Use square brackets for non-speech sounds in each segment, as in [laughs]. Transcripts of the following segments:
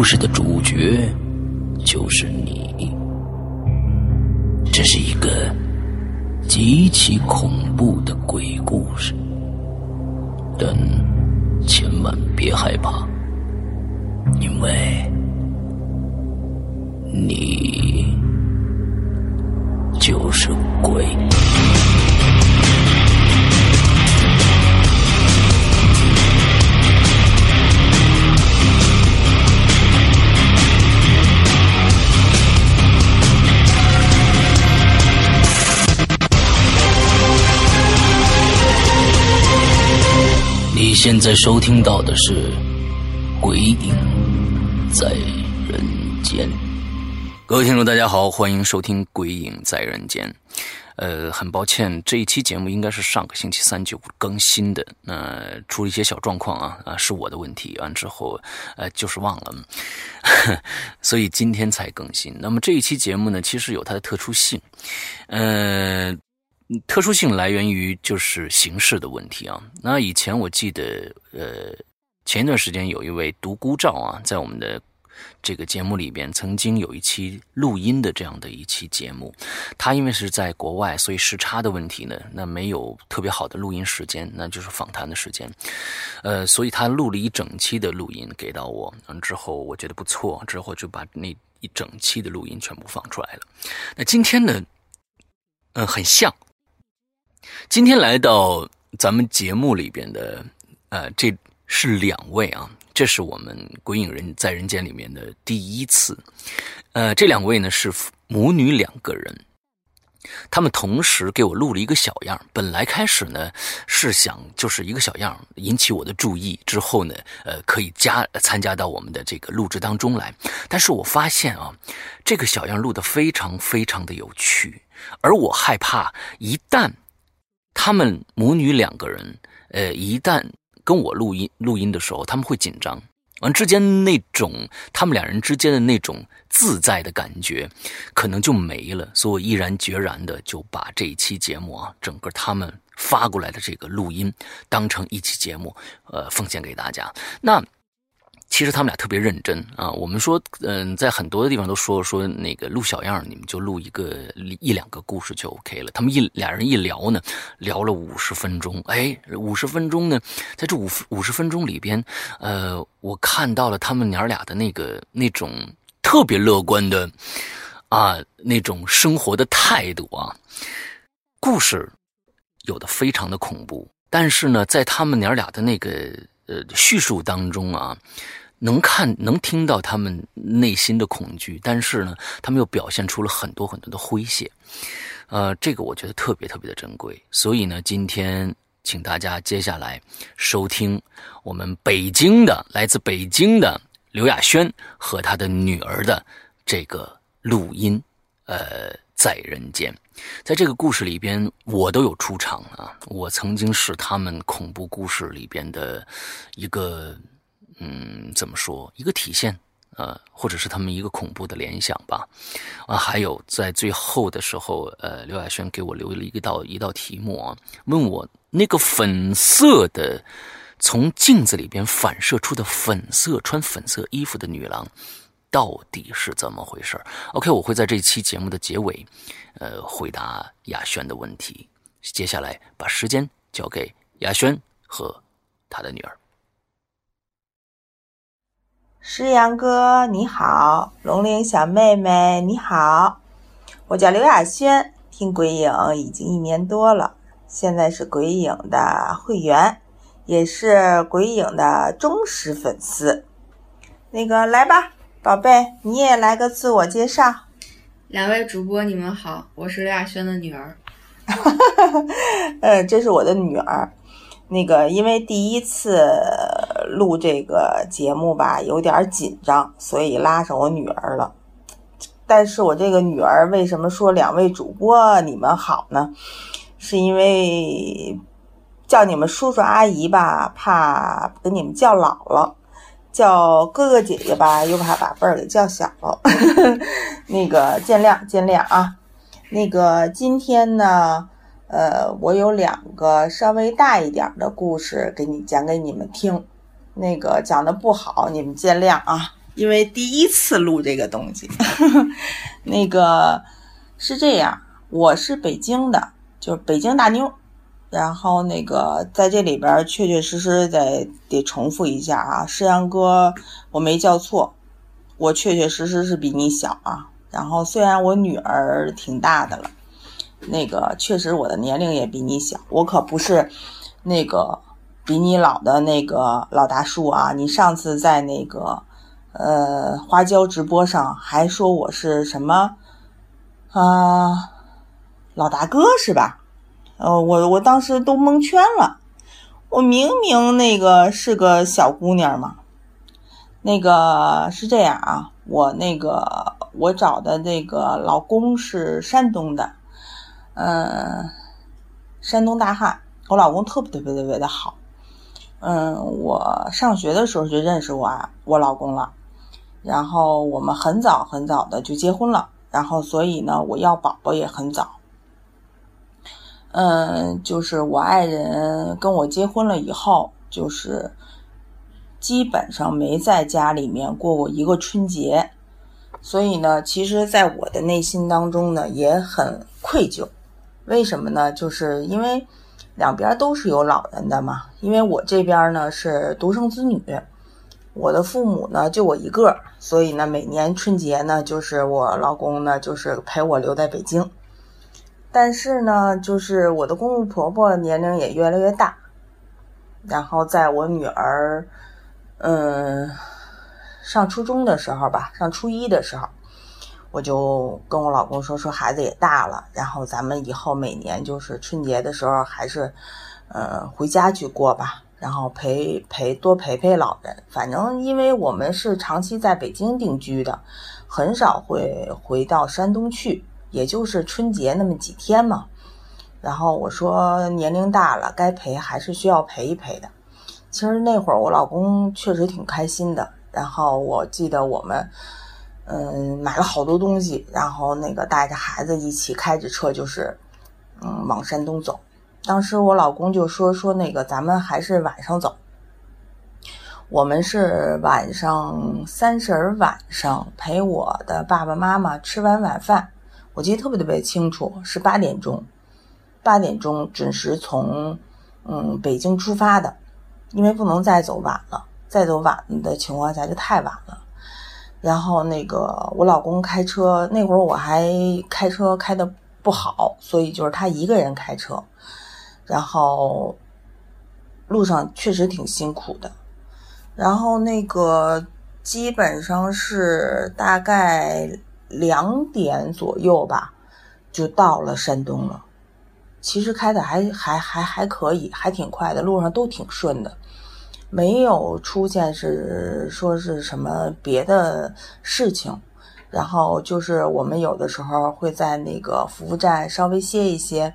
故事的主现在收听到的是《鬼影在人间》。各位听众，大家好，欢迎收听《鬼影在人间》。呃，很抱歉，这一期节目应该是上个星期三就更新的，那、出了一些小状况啊啊，是我的问题，完之后呃就是忘了，[laughs] 所以今天才更新。那么这一期节目呢，其实有它的特殊性，呃。特殊性来源于就是形式的问题啊。那以前我记得，呃，前一段时间有一位独孤照啊，在我们的这个节目里边曾经有一期录音的这样的一期节目。他因为是在国外，所以时差的问题呢，那没有特别好的录音时间，那就是访谈的时间。呃，所以他录了一整期的录音给到我，嗯，之后我觉得不错，之后就把那一整期的录音全部放出来了。那今天呢，嗯、很像。今天来到咱们节目里边的，呃，这是两位啊，这是我们《鬼影人在人间》里面的第一次。呃，这两位呢是母女两个人，他们同时给我录了一个小样。本来开始呢是想就是一个小样引起我的注意，之后呢，呃，可以加参加到我们的这个录制当中来。但是我发现啊，这个小样录的非常非常的有趣，而我害怕一旦他们母女两个人，呃，一旦跟我录音录音的时候，他们会紧张，完之间那种他们两人之间的那种自在的感觉，可能就没了。所以我毅然决然的就把这一期节目啊，整个他们发过来的这个录音，当成一期节目，呃，奉献给大家。那。其实他们俩特别认真啊！我们说，嗯，在很多的地方都说说那个录小样，你们就录一个一两个故事就 OK 了。他们一俩人一聊呢，聊了五十分钟。哎，五十分钟呢，在这五五十分钟里边，呃，我看到了他们娘俩的那个那种特别乐观的啊那种生活的态度啊。故事有的非常的恐怖，但是呢，在他们娘俩的那个呃叙述当中啊。能看能听到他们内心的恐惧，但是呢，他们又表现出了很多很多的诙谐，呃，这个我觉得特别特别的珍贵。所以呢，今天请大家接下来收听我们北京的来自北京的刘亚轩和他的女儿的这个录音，呃，在人间，在这个故事里边，我都有出场啊，我曾经是他们恐怖故事里边的一个。嗯，怎么说？一个体现，呃，或者是他们一个恐怖的联想吧。啊，还有在最后的时候，呃，刘亚轩给我留了一道一道题目啊，问我那个粉色的从镜子里边反射出的粉色穿粉色衣服的女郎，到底是怎么回事？OK，我会在这期节目的结尾，呃，回答雅轩的问题。接下来把时间交给雅轩和他的女儿。诗阳哥你好，龙玲小妹妹你好，我叫刘雅轩，听鬼影已经一年多了，现在是鬼影的会员，也是鬼影的忠实粉丝。那个来吧，宝贝，你也来个自我介绍。两位主播你们好，我是刘亚轩的女儿。嗯，[laughs] 这是我的女儿。那个，因为第一次录这个节目吧，有点紧张，所以拉上我女儿了。但是我这个女儿为什么说两位主播你们好呢？是因为叫你们叔叔阿姨吧，怕给你们叫老了；叫哥哥姐姐吧，又怕把辈儿给叫小了。[laughs] 那个见谅见谅啊。那个今天呢？呃，我有两个稍微大一点的故事给你讲给你们听，那个讲的不好，你们见谅啊，因为第一次录这个东西。[laughs] 那个是这样，我是北京的，就是北京大妞。然后那个在这里边确确实实得得重复一下啊，诗阳哥，我没叫错，我确确实实是比你小啊。然后虽然我女儿挺大的了。那个确实，我的年龄也比你小，我可不是那个比你老的那个老大叔啊！你上次在那个呃花椒直播上还说我是什么啊老大哥是吧？呃，我我当时都蒙圈了，我明明那个是个小姑娘嘛。那个是这样啊，我那个我找的那个老公是山东的。嗯，山东大汉，我老公特别特别特别的好。嗯，我上学的时候就认识我啊我老公了，然后我们很早很早的就结婚了，然后所以呢，我要宝宝也很早。嗯，就是我爱人跟我结婚了以后，就是基本上没在家里面过过一个春节，所以呢，其实，在我的内心当中呢，也很愧疚。为什么呢？就是因为两边都是有老人的嘛。因为我这边呢是独生子女，我的父母呢就我一个，所以呢每年春节呢就是我老公呢就是陪我留在北京。但是呢，就是我的公公婆婆年龄也越来越大，然后在我女儿嗯上初中的时候吧，上初一的时候。我就跟我老公说说孩子也大了，然后咱们以后每年就是春节的时候还是，呃，回家去过吧，然后陪陪多陪陪老人。反正因为我们是长期在北京定居的，很少会回到山东去，也就是春节那么几天嘛。然后我说年龄大了，该陪还是需要陪一陪的。其实那会儿我老公确实挺开心的。然后我记得我们。嗯，买了好多东西，然后那个带着孩子一起开着车，就是，嗯，往山东走。当时我老公就说说那个咱们还是晚上走。我们是晚上三十晚上陪我的爸爸妈妈吃完晚饭，我记得特别特别清楚，是八点钟，八点钟准时从嗯北京出发的，因为不能再走晚了，再走晚的情况下就太晚了。然后那个我老公开车那会儿我还开车开的不好，所以就是他一个人开车，然后路上确实挺辛苦的。然后那个基本上是大概两点左右吧，就到了山东了。其实开的还还还还可以，还挺快的，路上都挺顺的。没有出现是说是什么别的事情，然后就是我们有的时候会在那个服务站稍微歇一歇，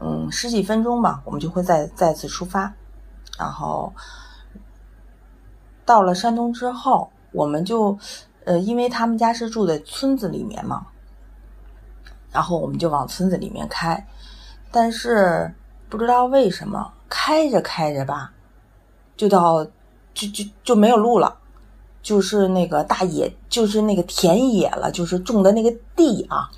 嗯，十几分钟吧，我们就会再再次出发。然后到了山东之后，我们就呃，因为他们家是住在村子里面嘛，然后我们就往村子里面开，但是不知道为什么开着开着吧。就到就就就没有路了，就是那个大野，就是那个田野了，就是种的那个地啊，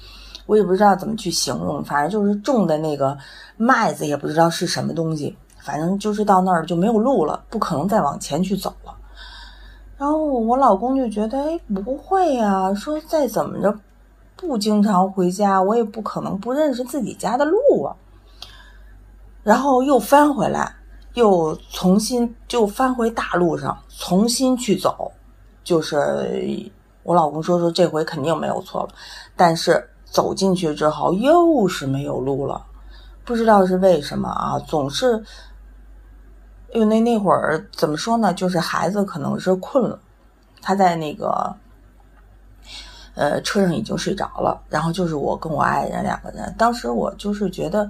我也不知道怎么去形容，反正就是种的那个麦子，也不知道是什么东西，反正就是到那儿就没有路了，不可能再往前去走了。然后我老公就觉得，哎，不会呀，说再怎么着不经常回家，我也不可能不认识自己家的路啊。然后又翻回来。又重新就翻回大路上，重新去走，就是我老公说说这回肯定没有错了，但是走进去之后又是没有路了，不知道是为什么啊，总是，因为那那会儿怎么说呢，就是孩子可能是困了，他在那个，呃，车上已经睡着了，然后就是我跟我爱人两个人，当时我就是觉得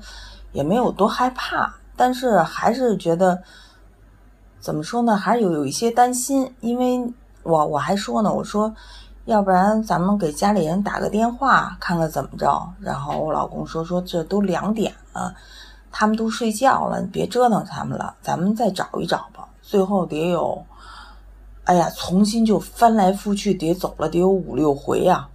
也没有多害怕。但是还是觉得，怎么说呢？还是有有一些担心，因为我我还说呢，我说，要不然咱们给家里人打个电话，看看怎么着。然后我老公说说这都两点了，他们都睡觉了，你别折腾他们了，咱们再找一找吧。最后得有，哎呀，重新就翻来覆去，得走了得有五六回啊，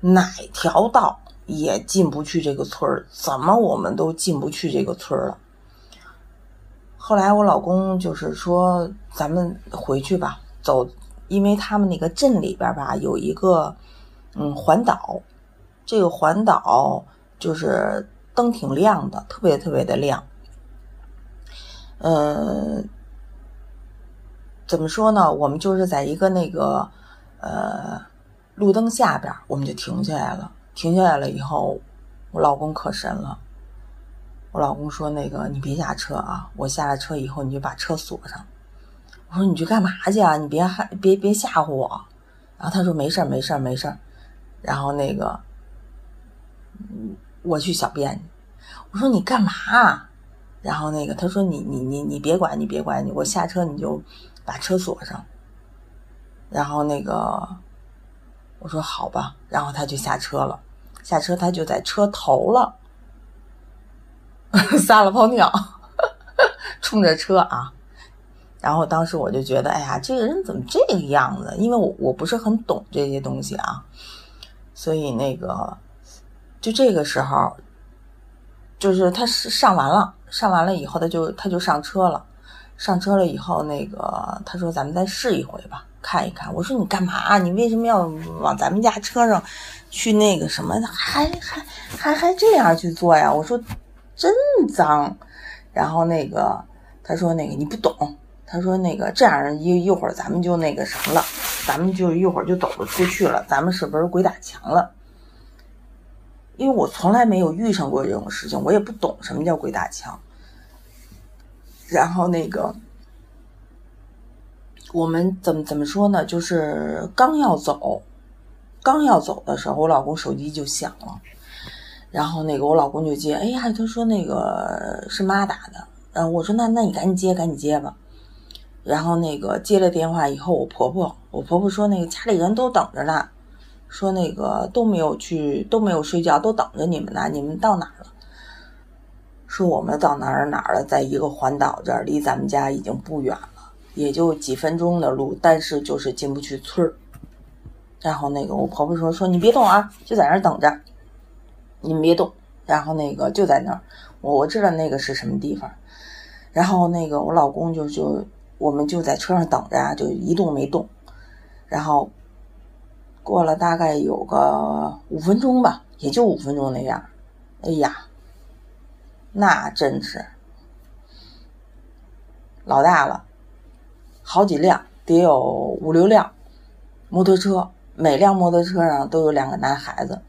哪条道也进不去这个村儿，怎么我们都进不去这个村儿了。后来我老公就是说，咱们回去吧，走，因为他们那个镇里边吧有一个，嗯，环岛，这个环岛就是灯挺亮的，特别特别的亮。嗯，怎么说呢？我们就是在一个那个呃路灯下边，我们就停下来了。停下来了以后，我老公可神了。我老公说：“那个，你别下车啊！我下了车以后，你就把车锁上。”我说：“你去干嘛去啊？你别害，别别吓唬我。”然后他说：“没事儿，没事儿，没事儿。”然后那个，嗯我去小便。我说：“你干嘛？”然后那个他说：“你你你你别管，你别管你，我下车你就把车锁上。”然后那个我说：“好吧。”然后他就下车了，下车他就在车头了。[laughs] 撒了泡尿，[laughs] 冲着车啊！然后当时我就觉得，哎呀，这个人怎么这个样子？因为我我不是很懂这些东西啊，所以那个就这个时候，就是他是上完了，上完了以后，他就他就上车了。上车了以后，那个他说：“咱们再试一回吧，看一看。”我说：“你干嘛？你为什么要往咱们家车上去那个什么？还还还还这样去做呀？”我说。真脏，然后那个他说那个你不懂，他说那个这样一一会儿咱们就那个什么了，咱们就一会儿就走不出去了，咱们是不是鬼打墙了？因为我从来没有遇上过这种事情，我也不懂什么叫鬼打墙。然后那个我们怎么怎么说呢？就是刚要走，刚要走的时候，我老公手机就响了。然后那个我老公就接，哎呀，他说那个是妈打的，然后我说那那你赶紧接，赶紧接吧。然后那个接了电话以后，我婆婆，我婆婆说那个家里人都等着呢，说那个都没有去，都没有睡觉，都等着你们呢。你们到哪儿了？说我们到哪儿哪儿了，在一个环岛这儿，离咱们家已经不远了，也就几分钟的路，但是就是进不去村儿。然后那个我婆婆说说你别动啊，就在那儿等着。你们别动，然后那个就在那儿，我我知道那个是什么地方，然后那个我老公就就我们就在车上等着啊，就一动没动，然后过了大概有个五分钟吧，也就五分钟那样，哎呀，那真是老大了，好几辆，得有五六辆摩托车，每辆摩托车上都有两个男孩子。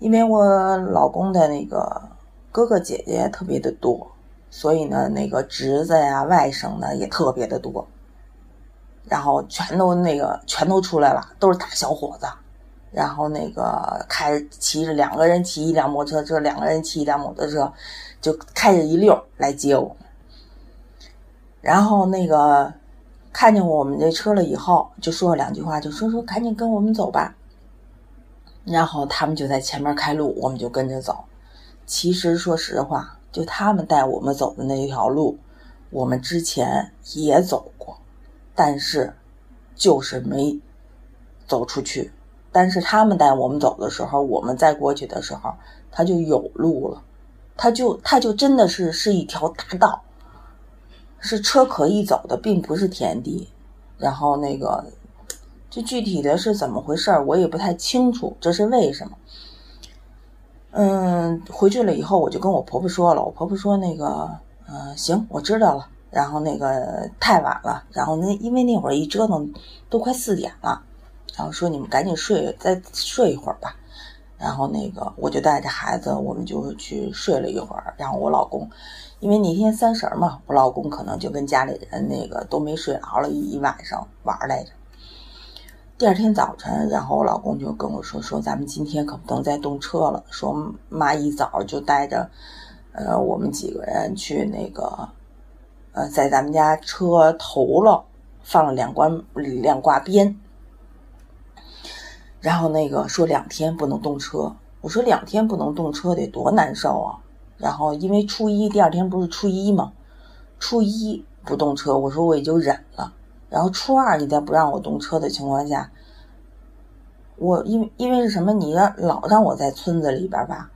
因为我老公的那个哥哥姐姐特别的多，所以呢，那个侄子呀、外甥呢也特别的多，然后全都那个全都出来了，都是大小伙子，然后那个开骑着两个人骑一辆摩托车，两个人骑一辆摩托车，就开着一溜来接我们。然后那个看见我们这车了以后，就说了两句话，就说说赶紧跟我们走吧。然后他们就在前面开路，我们就跟着走。其实说实话，就他们带我们走的那一条路，我们之前也走，但是就是没走出去。但是他们带我们走的时候，我们再过去的时候，他就有路了，他就他就真的是是一条大道，是车可以走的，并不是田地。然后那个，这具体的是怎么回事我也不太清楚，这是为什么？嗯，回去了以后，我就跟我婆婆说了，我婆婆说那个，嗯，行，我知道了。然后那个太晚了，然后那因为那会儿一折腾都快四点了。然后说你们赶紧睡，再睡一会儿吧。然后那个我就带着孩子，我们就去睡了一会儿。然后我老公，因为那天三十嘛，我老公可能就跟家里人那个都没睡着了一晚上玩来着。第二天早晨，然后我老公就跟我说说咱们今天可不能再动车了。说妈一早就带着呃我们几个人去那个呃在咱们家车头了放了两关两挂鞭。然后那个说两天不能动车，我说两天不能动车得多难受啊！然后因为初一第二天不是初一吗？初一不动车，我说我也就忍了。然后初二你再不让我动车的情况下，我因为因为是什么？你让老让我在村子里边吧，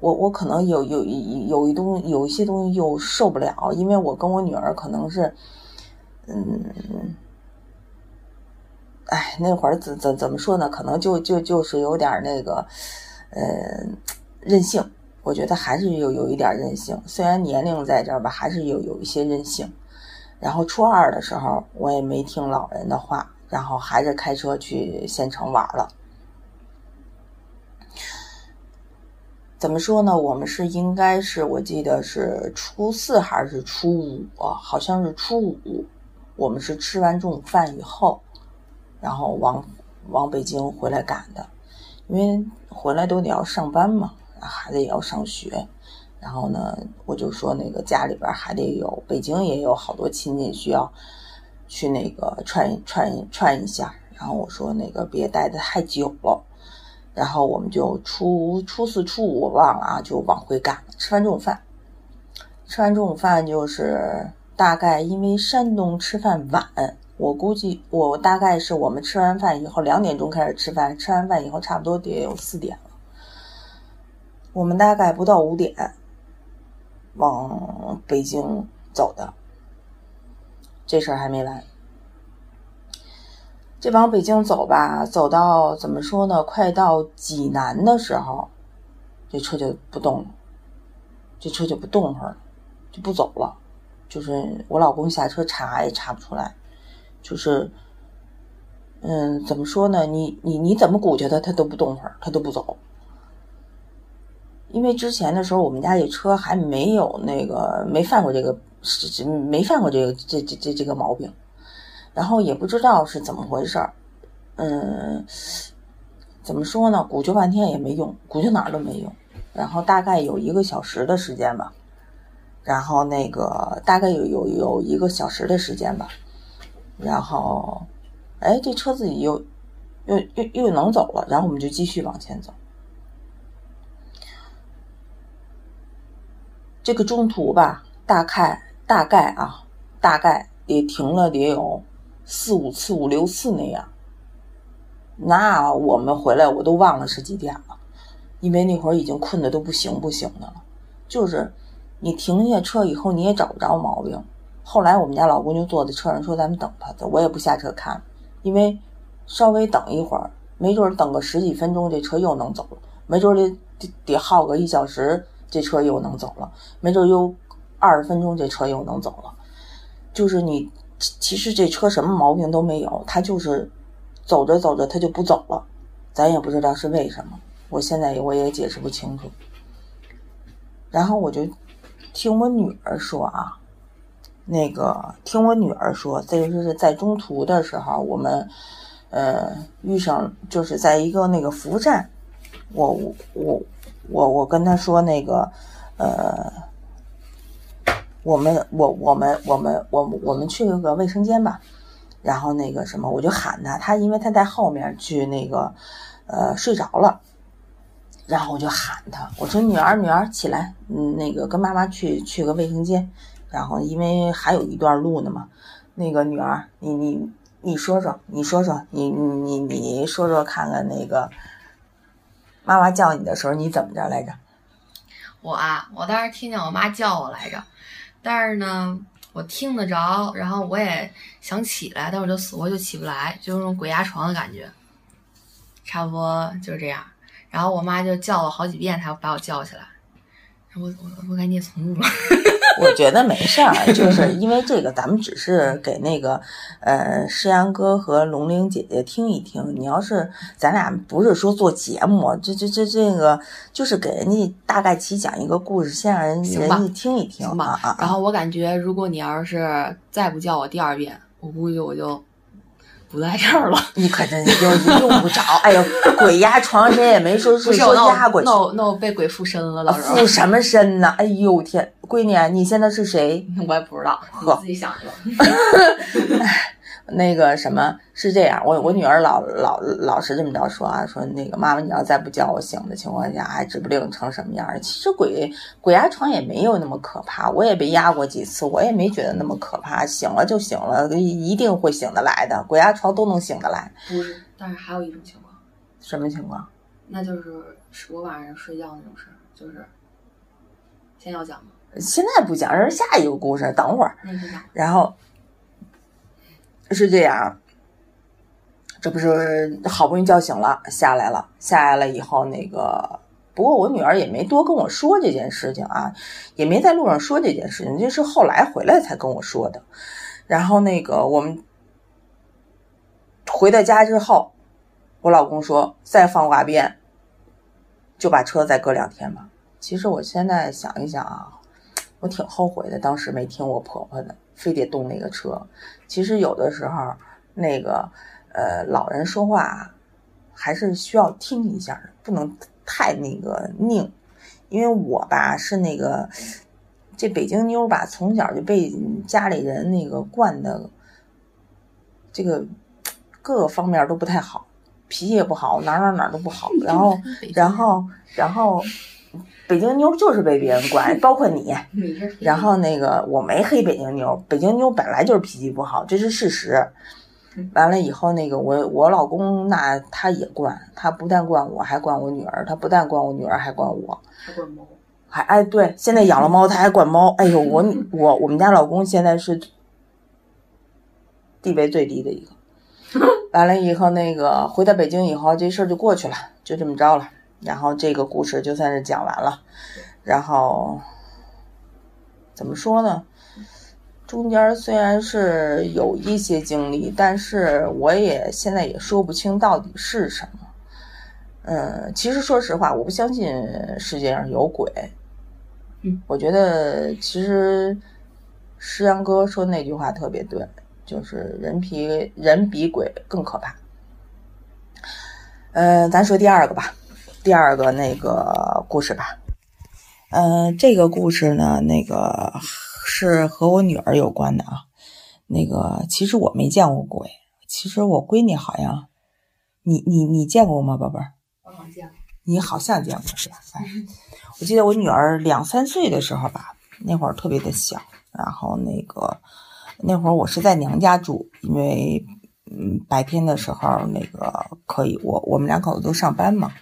我我可能有有有一东有一些东西又受不了，因为我跟我女儿可能是，嗯。哎，那会儿怎怎怎么说呢？可能就就就是有点那个，呃，任性。我觉得还是有有一点任性，虽然年龄在这儿吧，还是有有一些任性。然后初二的时候，我也没听老人的话，然后还是开车去县城玩了。怎么说呢？我们是应该是我记得是初四还是初五？好像是初五。我们是吃完中午饭以后。然后往往北京回来赶的，因为回来都得要上班嘛，孩子也要上学。然后呢，我就说那个家里边还得有，北京也有好多亲戚需要去那个串串串一下。然后我说那个别待的太久了。然后我们就初初四初五我忘了啊，就往回赶。吃完中午饭，吃完中午饭就是大概因为山东吃饭晚。我估计，我大概是我们吃完饭以后两点钟开始吃饭，吃完饭以后差不多得有四点了。我们大概不到五点往北京走的，这事儿还没完。这往北京走吧，走到怎么说呢？快到济南的时候，这车就不动了，这车就不动会儿，就不走了。就是我老公下车查也查不出来。就是，嗯，怎么说呢？你你你怎么鼓捣他，他都不动会儿，他都不走。因为之前的时候，我们家这车还没有那个没犯过这个，没犯过这个这这这这个毛病。然后也不知道是怎么回事儿，嗯，怎么说呢？鼓捣半天也没用，鼓捣哪儿都没用。然后大概有一个小时的时间吧，然后那个大概有有有一个小时的时间吧。然后，哎，这车自己又又又又能走了，然后我们就继续往前走。这个中途吧，大概大概啊，大概也停了得有四五次、五六次那样。那我们回来我都忘了是几点了，因为那会儿已经困得都不行不行的了。就是你停下车以后，你也找不着毛病。后来我们家老公就坐在车上说：“咱们等他。”我也不下车看，因为稍微等一会儿，没准等个十几分钟，这车又能走了；没准得得得耗个一小时，这车又能走了；没准又二十分钟，这车又能走了。就是你其实这车什么毛病都没有，它就是走着走着它就不走了，咱也不知道是为什么。我现在我也解释不清楚。然后我就听我女儿说啊。那个听我女儿说，这就是在中途的时候，我们呃遇上就是在一个那个服务站，我我我我跟她说那个呃，我们我我们我们我们我们去了个卫生间吧，然后那个什么我就喊她，她因为她在后面去那个呃睡着了，然后我就喊她，我说女儿女儿起来，嗯那个跟妈妈去去个卫生间。然后因为还有一段路呢嘛，那个女儿，你你你说说，你说说，你你你你说说看看那个妈妈叫你的时候你怎么着来着？我啊，我当时听见我妈叫我来着，但是呢，我听得着，然后我也想起来，但我就死活就起不来，就那种鬼压床的感觉，差不多就是这样。然后我妈就叫我好几遍，才把我叫起来。我我我该念重录了。[laughs] 我觉得没事儿，就是因为这个，咱们只是给那个呃诗阳哥和龙玲姐姐听一听。你要是咱俩不是说做节目，这这这这个就是给人家大概其讲一个故事，先让人人家听一听吧。啊。然后我感觉，如果你要是再不叫我第二遍，我估计我就。不在这儿了，你可真用用不着。哎呦，鬼压床，谁也没说是说压过去。那我那我被鬼附身了，附什么身呢？哎呦天，闺女，你现在是谁？[laughs] 我也不知道，你自己想去吧。[laughs] 那个什么是这样，我我女儿老老老是这么着说啊，说那个妈妈，你要再不叫我醒的情况下，还指不定成什么样。其实鬼鬼压床也没有那么可怕，我也被压过几次，我也没觉得那么可怕，醒了就醒了，一定会醒得来的，鬼压床都能醒得来。不是，但是还有一种情况，什么情况？那就是我晚上睡觉那种事儿，就是先要讲吗？现在不讲，这是下一个故事，等会儿。然后。是这样，这不是好不容易叫醒了，下来了，下来了以后，那个不过我女儿也没多跟我说这件事情啊，也没在路上说这件事情，这是后来回来才跟我说的。然后那个我们回到家之后，我老公说再放挂鞭，就把车再搁两天吧。其实我现在想一想啊，我挺后悔的，当时没听我婆婆的。非得动那个车，其实有的时候，那个呃老人说话还是需要听一下的，不能太那个拧。因为我吧是那个这北京妞吧，从小就被家里人那个惯的，这个各个方面都不太好，脾气也不好，哪哪哪都不好。[laughs] 然后，然后，然后。北京妞就是被别人惯，[laughs] 包括你。然后那个我没黑北京妞，北京妞本来就是脾气不好，这是事实。完了以后，那个我我老公那他也惯，他不但惯我，还惯我女儿。他不但惯我女儿，还惯我。还惯猫。还哎，对，现在养了猫，他还惯猫。[laughs] 哎呦，我我我们家老公现在是地位最低的一个。[laughs] 完了以后，那个回到北京以后，这事儿就过去了，就这么着了。然后这个故事就算是讲完了，然后怎么说呢？中间虽然是有一些经历，但是我也现在也说不清到底是什么。嗯，其实说实话，我不相信世界上有鬼。嗯，我觉得其实石阳哥说那句话特别对，就是人比人比鬼更可怕。嗯，咱说第二个吧。第二个那个故事吧，嗯，这个故事呢，那个是和我女儿有关的啊。那个其实我没见过鬼，其实我闺女好像，你你你见过吗，宝贝儿？我好像。你好像见过是吧？哎，我记得我女儿两三岁的时候吧，那会儿特别的小，然后那个那会儿我是在娘家住，因为嗯白天的时候那个可以，我我们两口子都上班嘛。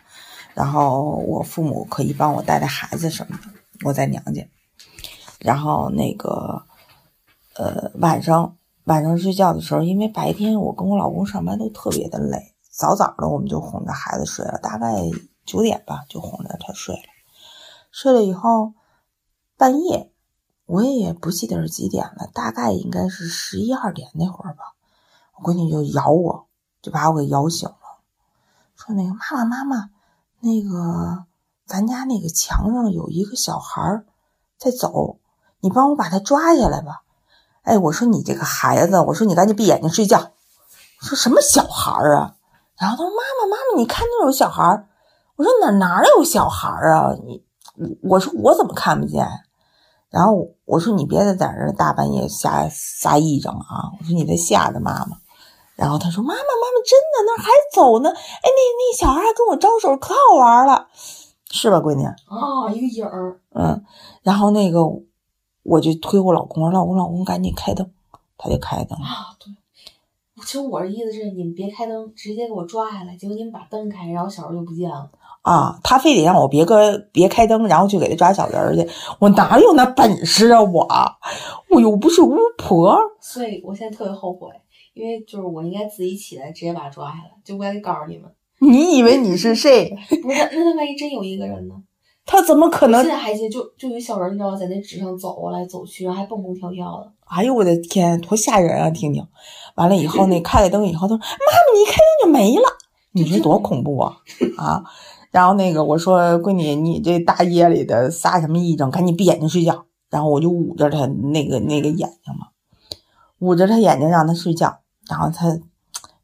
然后我父母可以帮我带带孩子什么的，我在娘家。然后那个，呃，晚上晚上睡觉的时候，因为白天我跟我老公上班都特别的累，早早的我们就哄着孩子睡了，大概九点吧就哄着他睡了。睡了以后，半夜我也不记得是几点了，大概应该是十一二点那会儿吧，我闺女就咬我，就把我给咬醒了，说那个妈妈妈妈。那个，咱家那个墙上有一个小孩在走，你帮我把他抓下来吧。哎，我说你这个孩子，我说你赶紧闭眼睛睡觉。说什么小孩啊？然后他说妈妈妈妈，你看那有小孩我说哪哪有小孩啊？你我我说我怎么看不见？然后我说你别在在这大半夜瞎瞎癔症啊！我说你在吓着妈妈。然后他说：“妈妈，妈妈，真的那还走呢？哎，那那小孩还跟我招手，可好玩了，是吧，闺女？哦，一个影儿。嗯，然后那个我就推我老公，我说老公老公赶紧开灯，他就开灯了。啊，对。其实我的意思是，你们别开灯，直接给我抓下来。结果你们把灯开，然后小人就不见了。啊，他非得让我别个别开灯，然后去给他抓小人儿去。我哪有那本事啊？我我又不是巫婆。所以我现在特别后悔，因为就是我应该自己起来直接把他抓下来，就我该告诉你们。[laughs] 你以为你是谁？不是，那他万一真有一个人呢？他怎么可能现？在还记得，就就有一小人，你知道，在那纸上走过来走去，然后还蹦蹦跳跳的。哎呦我的天，多吓人啊！听听，完了以后那 [laughs] 开了灯以后，他说：“妈妈，你一开灯就没了。”你说多恐怖啊啊！然后那个我说：“闺女，你这大夜里的撒什么癔症？赶紧闭眼睛睡觉。”然后我就捂着他那个那个眼睛嘛，捂着他眼睛让他睡觉。然后他，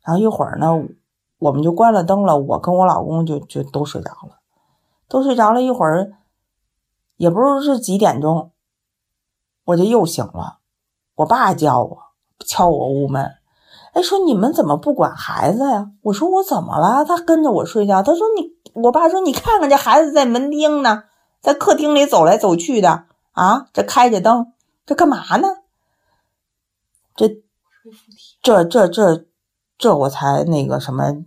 然后一会儿呢，我们就关了灯了，我跟我老公就就都睡着了，都睡着了一会儿，也不知道是几点钟，我就又醒了。我爸叫我，敲我屋门，哎，说你们怎么不管孩子呀？我说我怎么了？他跟着我睡觉。他说你，我爸说你看看这孩子在门厅呢，在客厅里走来走去的啊，这开着灯，这干嘛呢？这这这这这我才那个什么，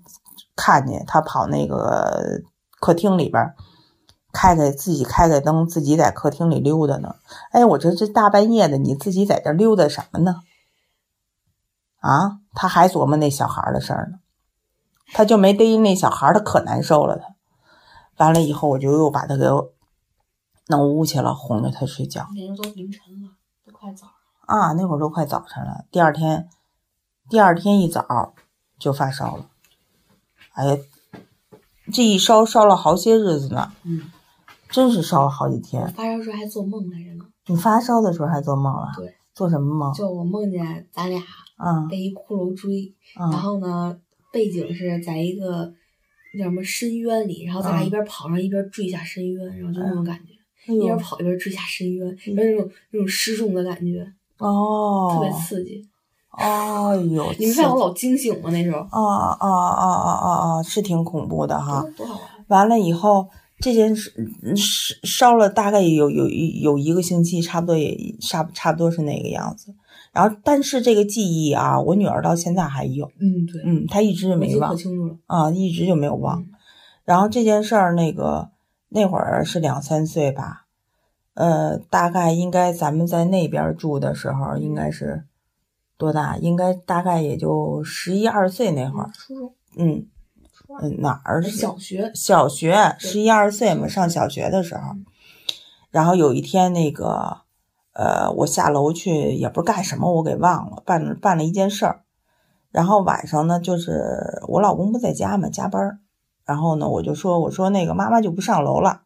看见他跑那个客厅里边。开开自己开开灯，自己在客厅里溜达呢。哎，我这这大半夜的，你自己在这溜达什么呢？啊，他还琢磨那小孩的事儿呢，他就没逮那小孩，他可难受了。他完了以后，我就又把他给弄屋去了，哄着他睡觉。那时候都凌晨了，都快早上啊，那会儿都快早晨了。第二天，第二天一早就发烧了。哎呀，这一烧烧了好些日子呢。嗯。真是烧了好几天。发烧时候还做梦来着呢。你发烧的时候还做梦了？对。做什么梦？就我梦见咱俩嗯被一骷髅追，嗯然后呢，背景是在一个那叫什么深渊里，然后咱俩嗯一边跑上一边坠下深渊，然后就那种感觉，哎一边跑一边坠下深渊，有那种那种失重的感觉，哦，特别刺激。哎呦，你们看我老惊醒吗？那时候啊啊啊啊啊啊，是挺恐怖的哈。多好玩。完了以后，这件事嗯烧烧了大概有有有一个星期，差不多也差差不多是那个样子。然后，但是这个记忆啊，我女儿到现在还有，嗯，对，嗯，她一直就没忘清楚了。啊，一直就没有忘。然后这件事儿，那个那会儿是两三岁吧，呃，大概应该咱们在那边住的时候，应该是多大？应该大概也就十一二岁那会儿，初中、嗯、嗯，哪儿小学，小学十一二岁嘛，上小学的时候，然后有一天那个，呃，我下楼去也不是干什么，我给忘了，办了办了一件事儿，然后晚上呢，就是我老公不在家嘛，加班儿，然后呢，我就说，我说那个妈妈就不上楼了，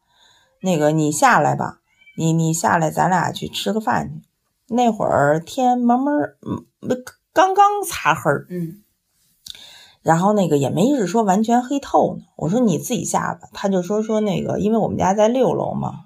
那个你下来吧，你你下来，咱俩去吃个饭去。那会儿天慢慢刚刚擦黑儿，嗯，然后那个也没是说完全黑透呢。我说你自己下吧，他就说说那个，因为我们家在六楼嘛，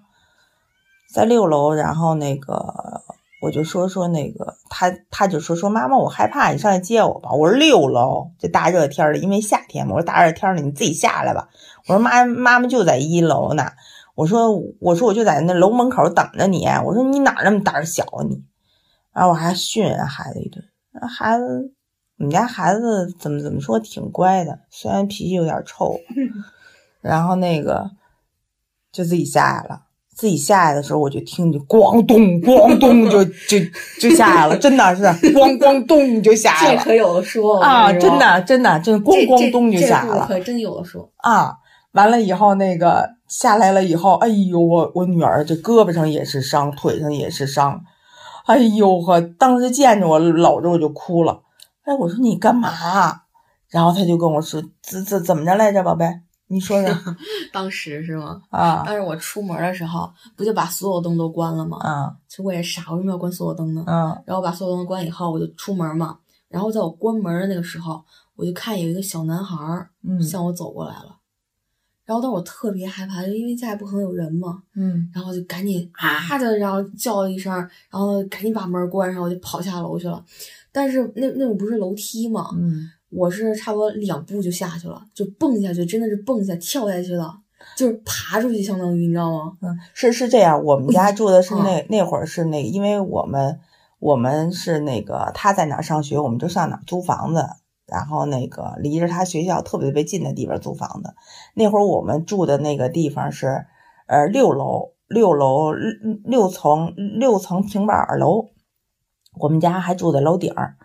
在六楼，然后那个我就说说那个他他就说说妈妈我害怕，你上来接我吧。我说六楼这大热天的，因为夏天嘛，我说大热天的你自己下来吧。我说妈妈妈就在一楼呢，我说我说我就在那楼门口等着你，我说你哪那么胆儿小啊你？然后我还训人孩子一顿，孩子。我们家孩子怎么怎么说挺乖的，虽然脾气有点臭，[laughs] 然后那个就自己下来了。自己下来的时候，我就听见咣咚咣咚就就就下来了，真的是咣咣咚就下来了这可有的说啊！真的真的真咣咣咚就下来了可真有的说。啊！完了以后，那个下来了以后，哎呦，我我女儿这胳膊上也是伤，腿上也是伤，哎呦呵！当时见着我搂着我就哭了。哎，我说你干嘛？然后他就跟我说怎怎怎么着来着，宝贝，你说说 [laughs] 当时是吗？啊当时我出门的时候，不就把所有灯都关了吗？啊其实我也傻，为什么要关所有灯呢？嗯然后把所有灯关以后，我就出门嘛。然后在我关门的那个时候，我就看有一个小男孩儿嗯向我走过来了。然后当时我特别害怕，就因为家里不可能有人嘛，嗯然后就赶紧啊的，然后叫了一声，然后赶紧把门关上，我就跑下楼去了。但是那那种不是楼梯嘛，嗯我是差不多两步就下去了，就蹦下去，真的是蹦下跳下去了。就是爬出去，相当于你知道吗？嗯，是是这样，我们家住的是那那会儿是那，因为我们我们是那个他在哪儿上学，我们就上哪儿租房子，然后那个离着他学校特别特别近的地方租房子。那会儿我们住的那个地方是呃六楼六楼六层六层平板楼，我们家还住在楼顶儿。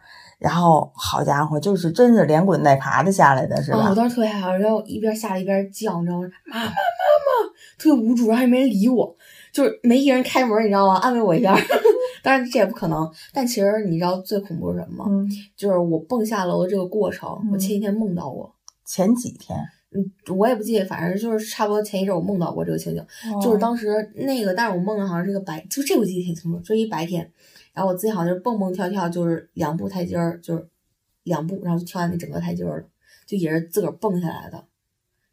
然后好家伙，就是真是连滚带爬的下来的是吧？我当时特别害怕，然后一边下来一边叫，你知道吗？妈妈妈妈，特别无助，然后也没人理我，就是没一人开门，你知道吗？安慰我一下。[laughs] 当然这也不可能，但其实你知道最恐怖是什么吗？嗯，就是我蹦下楼的这个过程，我前几天梦到过。前几天，嗯，我也不记得，反正就是差不多前一阵我梦到过这个情景，就是当时那个，但是我梦的好像是个白，就这我记得挺清楚，就一白天。然后我自己好像就是蹦蹦跳跳，就是两步台阶儿，就是两步，然后就跳下那整个台阶儿了，就也是自个儿蹦下来的。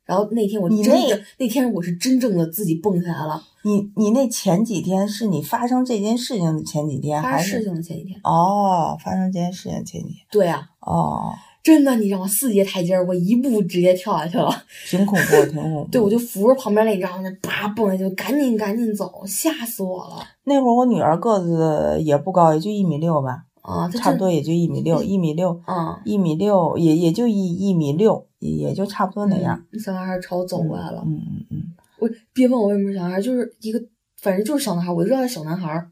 然后那天我真的那天我是真正的自己蹦起来了。你你那前几天是你发生这件事情的前几天，还是事情的前几天？哦，发生这件事情前几天。对啊。哦。真的，你知道吗？四节台阶儿，我一步直接跳下去了，[laughs] 挺恐怖，挺恐怖。对，我就扶着旁边那，然后那叭蹦下去，赶紧赶紧走，吓死我了。那会儿我女儿个子也不高，也就一米六吧，啊，差不多也就一米六，一米六，嗯，一米六，也也就一一米六，也也就差不多那样。小男孩朝我走过来了，嗯嗯嗯。我别问我为什么是小男孩，就是一个，反正就是小男孩，我就知道他小男孩。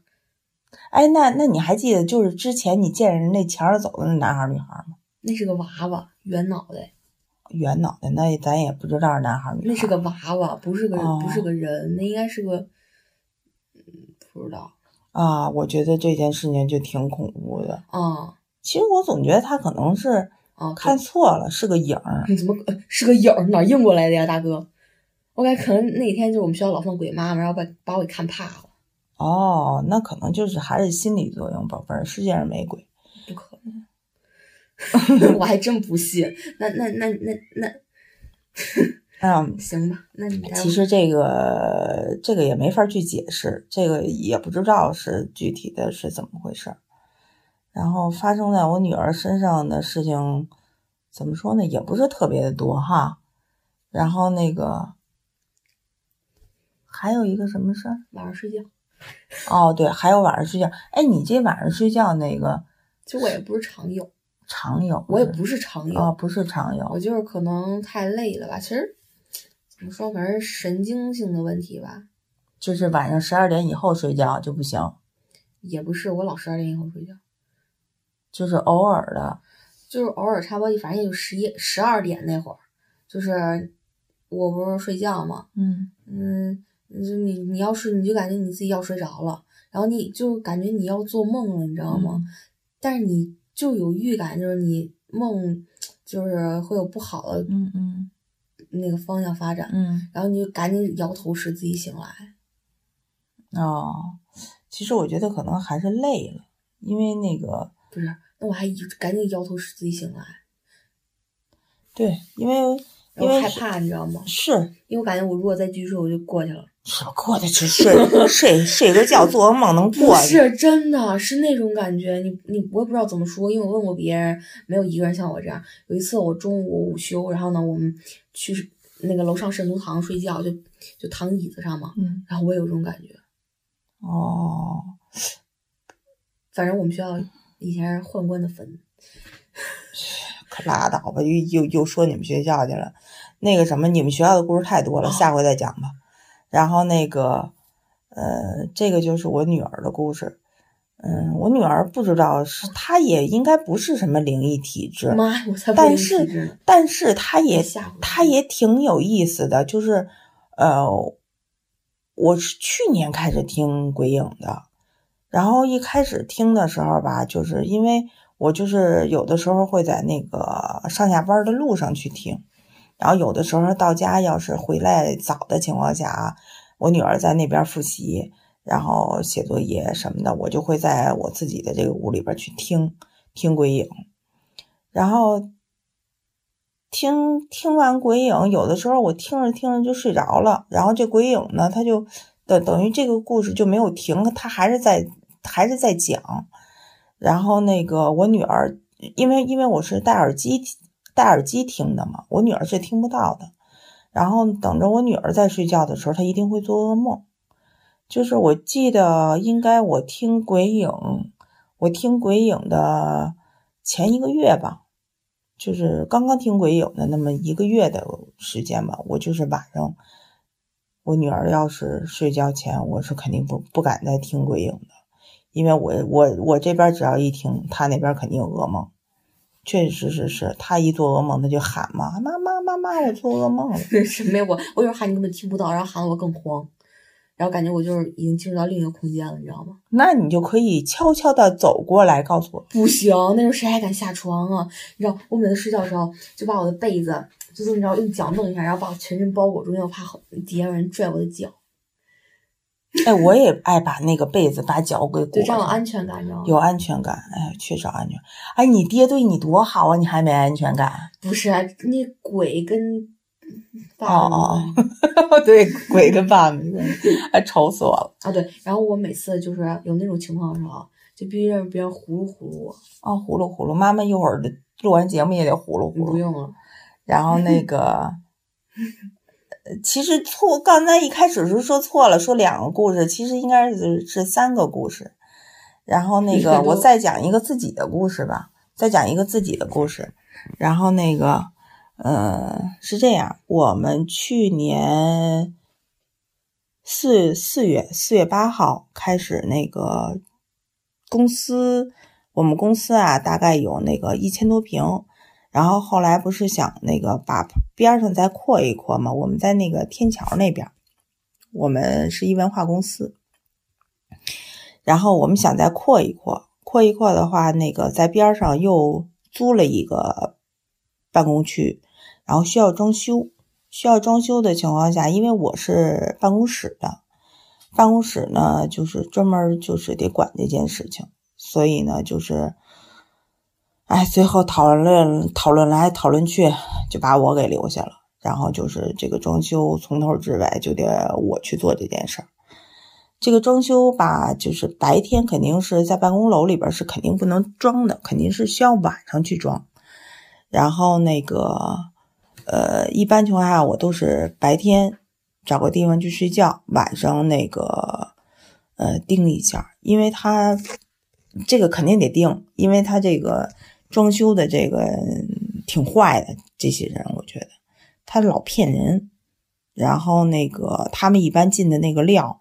哎，那那你还记得就是之前你见人那前儿走的那男孩女孩吗？那是个娃娃，圆脑袋，圆脑袋，那咱也不知道是男孩女孩。那是个娃娃，不是个不是个人，那应该是个，嗯，不知道。啊，我觉得这件事情就挺恐怖的。啊，其实我总觉得他可能是啊看错了，是个影儿。你怎么是个影儿？哪映过来的呀，大哥？我感觉可能那天就我们学校老放鬼妈妈，然后把把我给看怕了。哦，那可能就是还是心理作用，宝贝儿，世界上没鬼。不可能。[laughs] 我还真不信，那那那那那，嗯，行吧，那你其实这个这个也没法去解释，这个也不知道是具体的是怎么回事。然后发生在我女儿身上的事情，怎么说呢，也不是特别的多哈。然后那个还有一个什么事儿？晚上睡觉。哦，对，还有晚上睡觉。哎，你这晚上睡觉那个，其实我也不是常有。常有，我也不是常有啊，不是常有，我就是可能太累了吧。其实怎么说，反正神经性的问题吧。就是晚上十二点以后睡觉就不行。也不是，我老十二点以后睡觉。就是偶尔的，就是偶尔差不多，反正也就十一、十二点那会儿，就是我不是睡觉嘛，嗯嗯，你你要是你就感觉你自己要睡着了，然后你就感觉你要做梦了，你知道吗？但是你。就有预感，就是你梦，就是会有不好的，嗯嗯，那个方向发展，嗯，然后你就赶紧摇头使自己醒来。哦，其实我觉得可能还是累了，因为那个不是，那我还赶紧摇头使自己醒来。对，因为因为害怕，你知道吗？是因为我感觉我如果再继续睡，我就过去了。什么过得去？睡睡睡个觉，[laughs] 做个梦能过去？是真的是那种感觉。你你我也不知道怎么说，因为我问过别人，没有一个人像我这样。有一次我中午午休，然后呢，我们去那个楼上神徒堂睡觉，就就躺椅子上嘛。嗯。然后我也有这种感觉。哦。反正我们学校以前是宦官的坟。[laughs] 可拉倒吧，又又又说你们学校去了。那个什么，你们学校的故事太多了，下回再讲吧。然后那个，呃，这个就是我女儿的故事。嗯，我女儿不知道是，她也应该不是什么灵异体质。妈，我才但是，但是她也，她也挺有意思的。就是，呃，我是去年开始听鬼影的，然后一开始听的时候吧，就是因为我就是有的时候会在那个上下班的路上去听。然后有的时候到家，要是回来早的情况下啊，我女儿在那边复习，然后写作业什么的，我就会在我自己的这个屋里边去听听鬼影。然后听听完鬼影，有的时候我听着听着就睡着了。然后这鬼影呢，他就等等于这个故事就没有停，他还是在还是在讲。然后那个我女儿，因为因为我是戴耳机。戴耳机听的嘛，我女儿是听不到的。然后等着我女儿在睡觉的时候，她一定会做噩梦。就是我记得应该我听鬼影，我听鬼影的前一个月吧，就是刚刚听鬼影的那么一个月的时间吧，我就是晚上，我女儿要是睡觉前，我是肯定不不敢再听鬼影的，因为我我我这边只要一听，她那边肯定有噩梦。确实是是，他一做噩梦，他就喊嘛，妈妈妈妈，我做噩梦了。[laughs] 是没有我，我有时候喊你根本听不到，然后喊我更慌。然后感觉我就是已经进入到另一个空间了，你知道吗？那你就可以悄悄的走过来告诉我。不行，那时候谁还敢下床啊？你知道，我每次睡觉的时候就把我的被子，就是你知道用脚弄一下，然后把我全身包裹住，因为我怕底下有人拽我的脚。哎，我也爱把那个被子把脚给裹对，这样有安全感，你知道吗？有安全感，哎，缺少安全。哎，你爹对你多好啊，你还没安全感？不是，那鬼跟。哦哦，[laughs] 对，鬼跟爸没关系，还愁死我了啊！对，然后我每次就是有那种情况的时候，就必须让别人呼噜呼噜我啊，呼噜呼噜。妈妈一会儿录完节目也得呼噜呼噜。不用了。然后那个，[laughs] 其实错，刚才一开始是说错了，说两个故事，其实应该是是三个故事。然后那个，我再讲一个自己的故事吧，再讲一个自己的故事。然后那个。呃，是这样，我们去年四四月四月八号开始那个公司，我们公司啊，大概有那个一千多平，然后后来不是想那个把边上再扩一扩嘛？我们在那个天桥那边，我们是一文化公司，然后我们想再扩一扩，扩一扩的话，那个在边上又租了一个办公区。然后需要装修，需要装修的情况下，因为我是办公室的，办公室呢就是专门就是得管这件事情，所以呢就是，哎，最后讨论讨论来讨论去，就把我给留下了。然后就是这个装修从头至尾就得我去做这件事儿。这个装修吧，就是白天肯定是在办公楼里边是肯定不能装的，肯定是需要晚上去装。然后那个。呃，一般情况下我都是白天找个地方去睡觉，晚上那个呃盯一下，因为他这个肯定得定，因为他这个装修的这个挺坏的，这些人我觉得他老骗人，然后那个他们一般进的那个料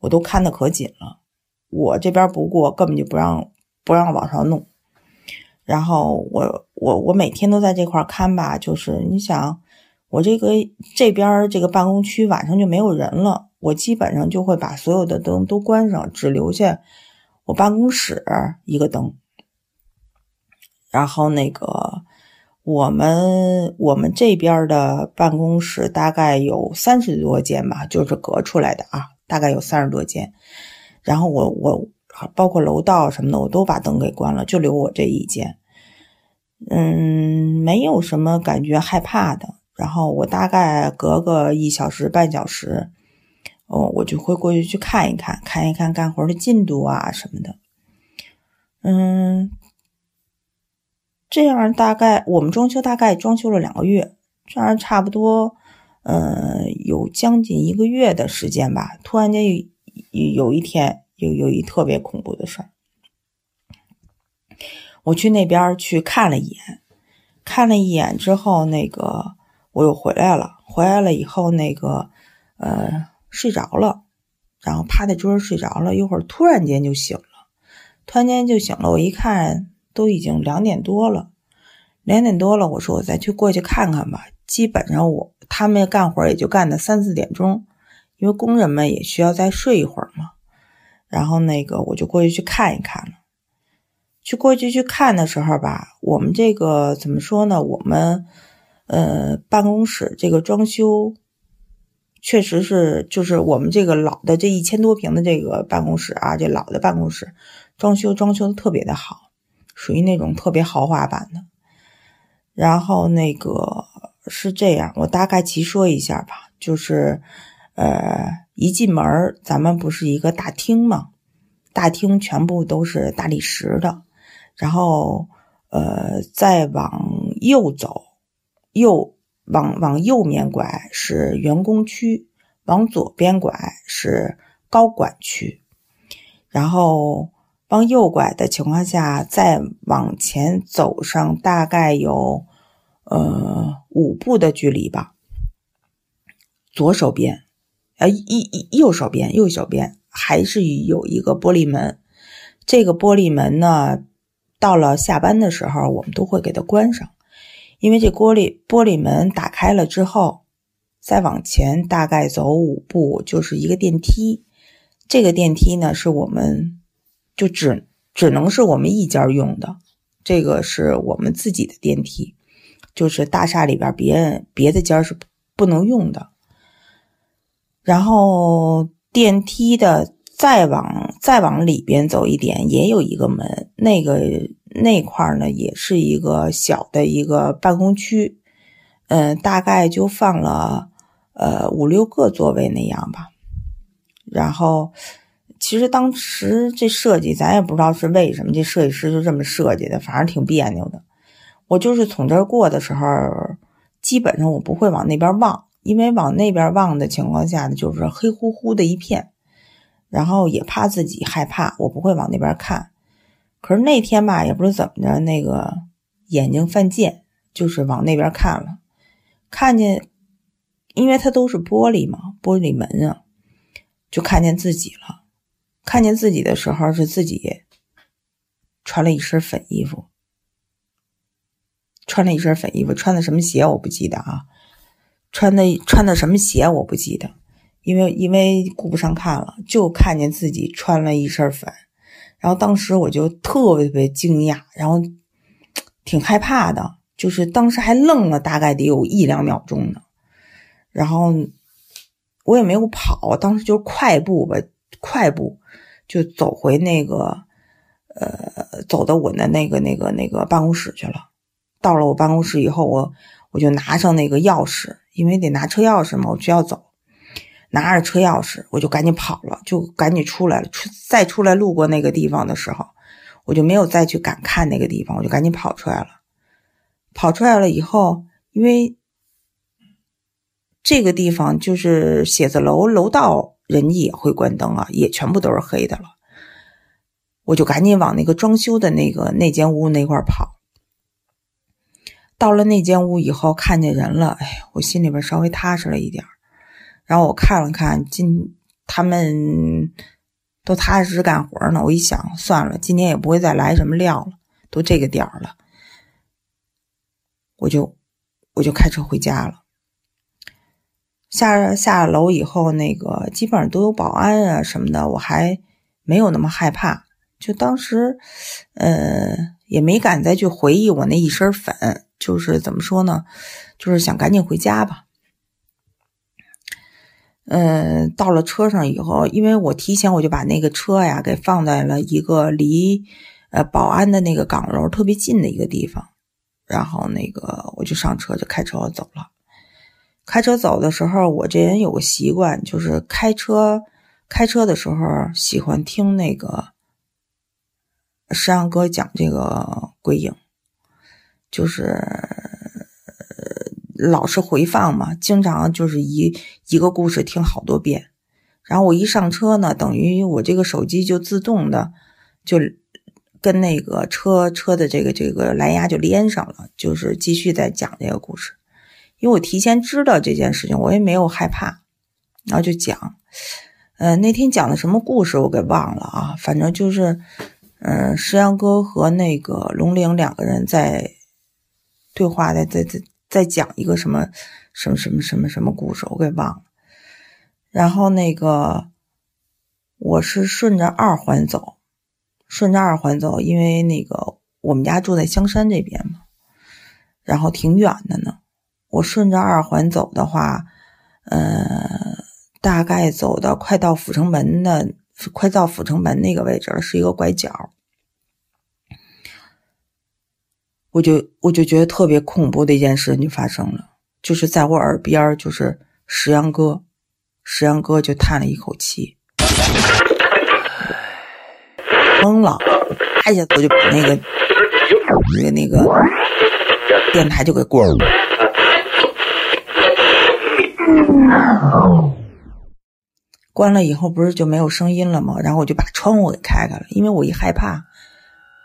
我都看的可紧了，我这边不过根本就不让不让往上弄。然后我我我每天都在这块看吧，就是你想，我这个这边这个办公区晚上就没有人了，我基本上就会把所有的灯都关上，只留下我办公室一个灯。然后那个我们我们这边的办公室大概有三十多间吧，就是隔出来的啊，大概有三十多间。然后我我包括楼道什么的，我都把灯给关了，就留我这一间。嗯，没有什么感觉害怕的。然后我大概隔个一小时半小时，哦，我就会过去去看一看，看一看干活的进度啊什么的。嗯，这样大概我们装修大概装修了两个月，这样差不多，呃，有将近一个月的时间吧。突然间有有一天，有有一特别恐怖的事儿。我去那边去看了一眼，看了一眼之后，那个我又回来了。回来了以后，那个呃睡着了，然后趴在桌上睡着了一会儿，突然间就醒了。突然间就醒了，我一看都已经两点多了，两点多了，我说我再去过去看看吧。基本上我他们干活也就干到三四点钟，因为工人们也需要再睡一会儿嘛。然后那个我就过去去看一看了。去过去去看的时候吧，我们这个怎么说呢？我们呃办公室这个装修确实是，就是我们这个老的这一千多平的这个办公室啊，这老的办公室装修装修的特别的好，属于那种特别豪华版的。然后那个是这样，我大概齐说一下吧，就是呃一进门咱们不是一个大厅吗？大厅全部都是大理石的。然后，呃，再往右走，右往往右面拐是员工区，往左边拐是高管区，然后往右拐的情况下，再往前走上大概有呃五步的距离吧。左手边，呃，一一右手边，右手边还是有一个玻璃门。这个玻璃门呢，到了下班的时候，我们都会给它关上，因为这玻璃玻璃门打开了之后，再往前大概走五步就是一个电梯。这个电梯呢，是我们就只只能是我们一家用的，这个是我们自己的电梯，就是大厦里边别人别的家是不能用的。然后电梯的再往再往里边走一点，也有一个门，那个那块呢也是一个小的一个办公区，嗯，大概就放了呃五六个座位那样吧。然后其实当时这设计咱也不知道是为什么，这设计师就这么设计的，反正挺别扭的。我就是从这儿过的时候，基本上我不会往那边望。因为往那边望的情况下呢，就是黑乎乎的一片，然后也怕自己害怕，我不会往那边看。可是那天吧，也不知怎么着，那个眼睛犯贱，就是往那边看了，看见，因为它都是玻璃嘛，玻璃门啊，就看见自己了。看见自己的时候，是自己穿了一身粉衣服，穿了一身粉衣服，穿的什么鞋我不记得啊。穿的穿的什么鞋我不记得，因为因为顾不上看了，就看见自己穿了一身粉，然后当时我就特别特别惊讶，然后挺害怕的，就是当时还愣了大概得有一两秒钟呢，然后我也没有跑，当时就是快步吧，快步就走回那个呃，走到我的那个那个那个办公室去了。到了我办公室以后，我我就拿上那个钥匙。因为得拿车钥匙嘛，我就要走，拿着车钥匙，我就赶紧跑了，就赶紧出来了。出再出来路过那个地方的时候，我就没有再去敢看那个地方，我就赶紧跑出来了。跑出来了以后，因为这个地方就是写字楼楼道，人家也会关灯啊，也全部都是黑的了。我就赶紧往那个装修的那个那间屋那块跑。到了那间屋以后，看见人了，哎，我心里边稍微踏实了一点然后我看了看，今他们都踏踏实实干活呢。我一想，算了，今天也不会再来什么料了，都这个点了，我就我就开车回家了。下下楼以后，那个基本上都有保安啊什么的，我还没有那么害怕。就当时，呃，也没敢再去回忆我那一身粉。就是怎么说呢？就是想赶紧回家吧。嗯，到了车上以后，因为我提前我就把那个车呀给放在了一个离呃保安的那个岗楼特别近的一个地方，然后那个我就上车就开车走了。开车走的时候，我这人有个习惯，就是开车开车的时候喜欢听那个石阳哥讲这个鬼影。就是老是回放嘛，经常就是一一个故事听好多遍。然后我一上车呢，等于我这个手机就自动的就跟那个车车的这个这个蓝牙就连上了，就是继续在讲这个故事。因为我提前知道这件事情，我也没有害怕，然后就讲。呃，那天讲的什么故事我给忘了啊，反正就是，嗯，石阳哥和那个龙玲两个人在。对话在在在在讲一个什么什么什么什么什么故事，我给忘了。然后那个我是顺着二环走，顺着二环走，因为那个我们家住在香山这边嘛，然后挺远的呢。我顺着二环走的话，呃，大概走到快到阜成门的，快到阜成门那个位置是一个拐角。我就我就觉得特别恐怖的一件事就发生了，就是在我耳边，就是石阳哥，石阳哥就叹了一口气，懵了，啪一下子就把那个那个那个电台就给关了。关了以后不是就没有声音了吗？然后我就把窗户给开开了，因为我一害怕，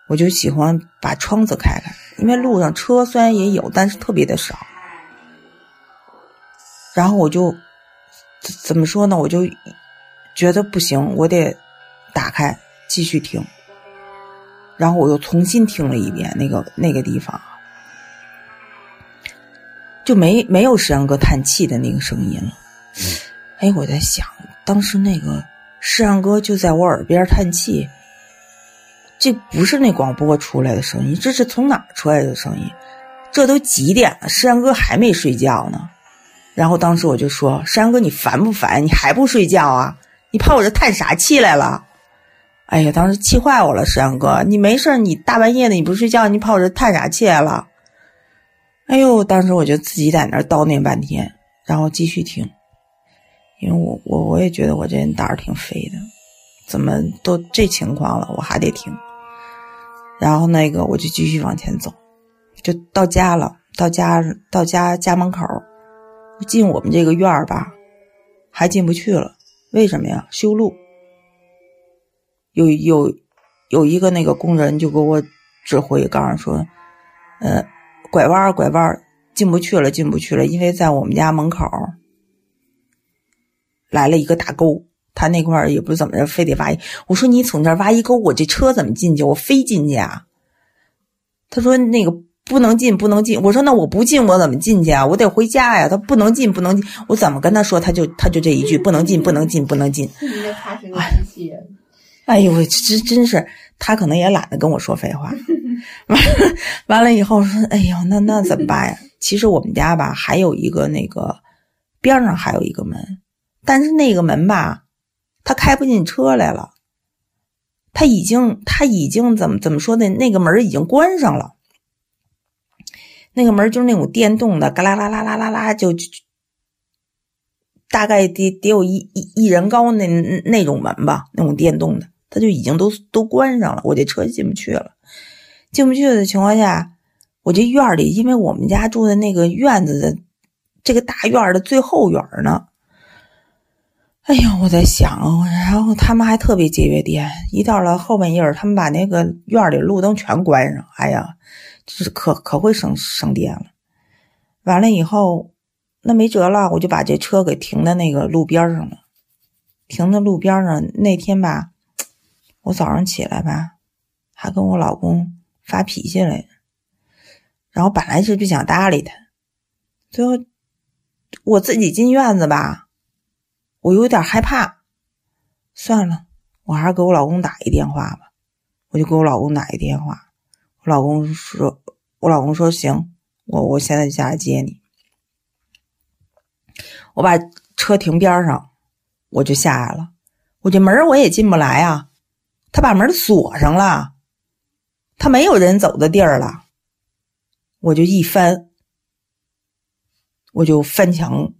我就喜欢把窗子开开，因为路上车虽然也有，但是特别的少。然后我就怎么说呢？我就觉得不行，我得打开继续听。然后我又重新听了一遍那个那个地方，就没没有石阳哥叹气的那个声音了。哎，我在想，当时那个石阳哥就在我耳边叹气，这不是那广播出来的声音，这是从哪儿出来的声音？这都几点了，石阳哥还没睡觉呢。然后当时我就说：“石阳哥，你烦不烦？你还不睡觉啊？你跑我这叹啥气来了？”哎呀，当时气坏我了，石阳哥，你没事你大半夜的你不睡觉，你跑我这叹啥气来了？哎呦，当时我就自己在那儿叨念半天，然后继续听，因为我我我也觉得我这人胆儿挺肥的，怎么都这情况了，我还得听。然后那个我就继续往前走，就到家了，到家到家家门口。进我们这个院儿吧，还进不去了。为什么呀？修路。有有有一个那个工人就给我指挥，告诉说：“呃，拐弯拐弯进不去了，进不去了，因为在我们家门口来了一个大沟，他那块儿也不怎么着，非得挖一。我说你从这儿挖一沟，我这车怎么进去？我非进去啊。他说那个。”不能进，不能进。我说那我不进，我怎么进去啊？我得回家呀。他不能进，不能进。我怎么跟他说？他就他就这一句，不能进，不能进，不能进。因为他是个机器人。哎呦，这真真是他可能也懒得跟我说废话。完了完了以后说，哎呦，那那怎么办呀？其实我们家吧还有一个那个边上还有一个门，但是那个门吧，他开不进车来了。他已经他已经怎么怎么说呢？那个门已经关上了。那个门就是那种电动的，嘎啦啦啦啦啦啦，就大概得得有一一一人高那那种门吧，那种电动的，它就已经都都关上了，我这车进不去了。进不去的情况下，我这院里，因为我们家住的那个院子的这个大院的最后院呢。哎呀，我在想，然后他们还特别节约电，一到了后半夜，他们把那个院里路灯全关上。哎呀。就是可可会省省电了，完了以后，那没辙了，我就把这车给停在那个路边上了。停在路边上那天吧，我早上起来吧，还跟我老公发脾气来着然后本来是不想搭理他，最后我自己进院子吧，我有点害怕，算了，我还是给我老公打一电话吧。我就给我老公打一电话。我老公说：“我老公说行，我我现在就下来接你。我把车停边上，我就下来了。我这门我也进不来啊，他把门锁上了，他没有人走的地儿了。我就一翻，我就翻墙，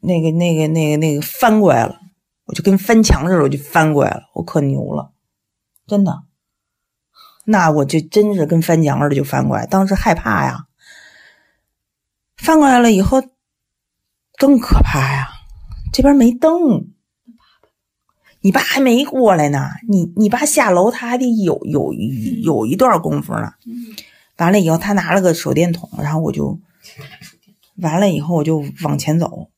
那个那个那个那个翻过来了，我就跟翻墙似的，我就翻过来了。我可牛了，真的。”那我就真是跟翻墙似的，就翻过来。当时害怕呀，翻过来了以后更可怕呀。这边没灯，你爸还没过来呢。你你爸下楼，他还得有有有一段功夫呢。完了以后，他拿了个手电筒，然后我就完了以后，我就往前走，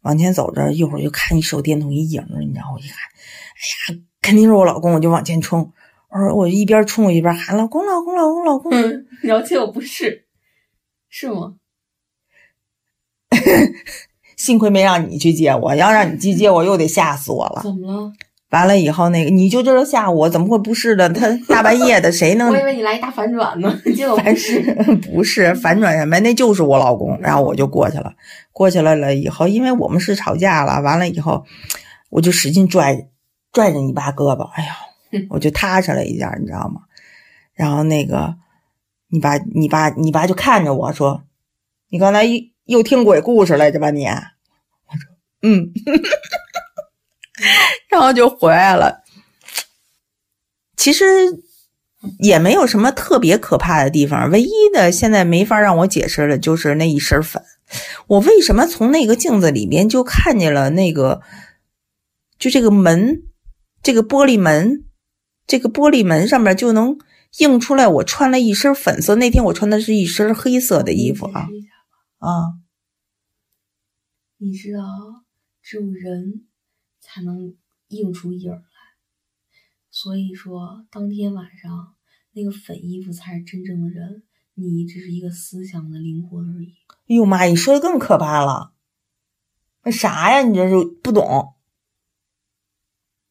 往前走着，一会儿就看你手电筒一影，你知道，我一看，哎呀，肯定是我老公，我就往前冲。我说我一边冲我一边喊老公老公老公老公，了解我不是，是吗？[laughs] 幸亏没让你去接我，要让你去接我，又得吓死我了。怎么了？完了以后，那个你就知道吓我，怎么会不是的？他 [laughs] 大半夜的，谁能？我以为你来一大反转呢，[laughs] 结果不是，不是反转什么？那就是我老公。然后我就过去了，过去了了以后，因为我们是吵架了，完了以后，我就使劲拽拽着你爸胳膊，哎呀！我就踏实了一下，你知道吗？然后那个，你爸，你爸，你爸就看着我说：“你刚才又听鬼故事来着吧？”你，我说：“嗯。[laughs] ”然后就回来了。其实也没有什么特别可怕的地方，唯一的现在没法让我解释的就是那一身粉。我为什么从那个镜子里边就看见了那个，就这个门，这个玻璃门，这个玻璃门上面就能映出来我穿了一身粉色。那天我穿的是一身黑色的衣服啊啊！你知道，只有人才能映出影儿来，所以说当天晚上那个粉衣服才是真正的人，你只是一个思想的灵魂而已。哎呦妈，你说的更可怕了。那啥呀？你这是不懂？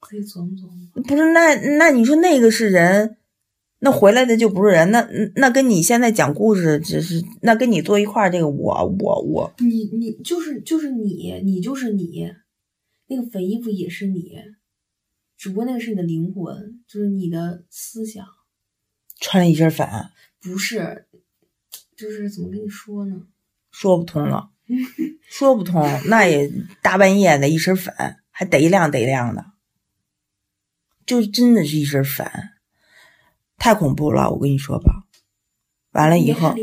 可以琢磨琢磨。不是，那那你说那个是人，那回来的就不是人，那那跟你现在讲故事只是那跟你坐一块儿，这个我我我你你就是就是你，你就是你，那个粉衣服也是你，只不过那个是你的灵魂，就是你的思想，穿了一身粉，不是，就是怎么跟你说呢？说不通了，说不通。那也大半夜的一身粉，还得亮得亮的，就真的是一身粉，太恐怖了。我跟你说吧，完了以后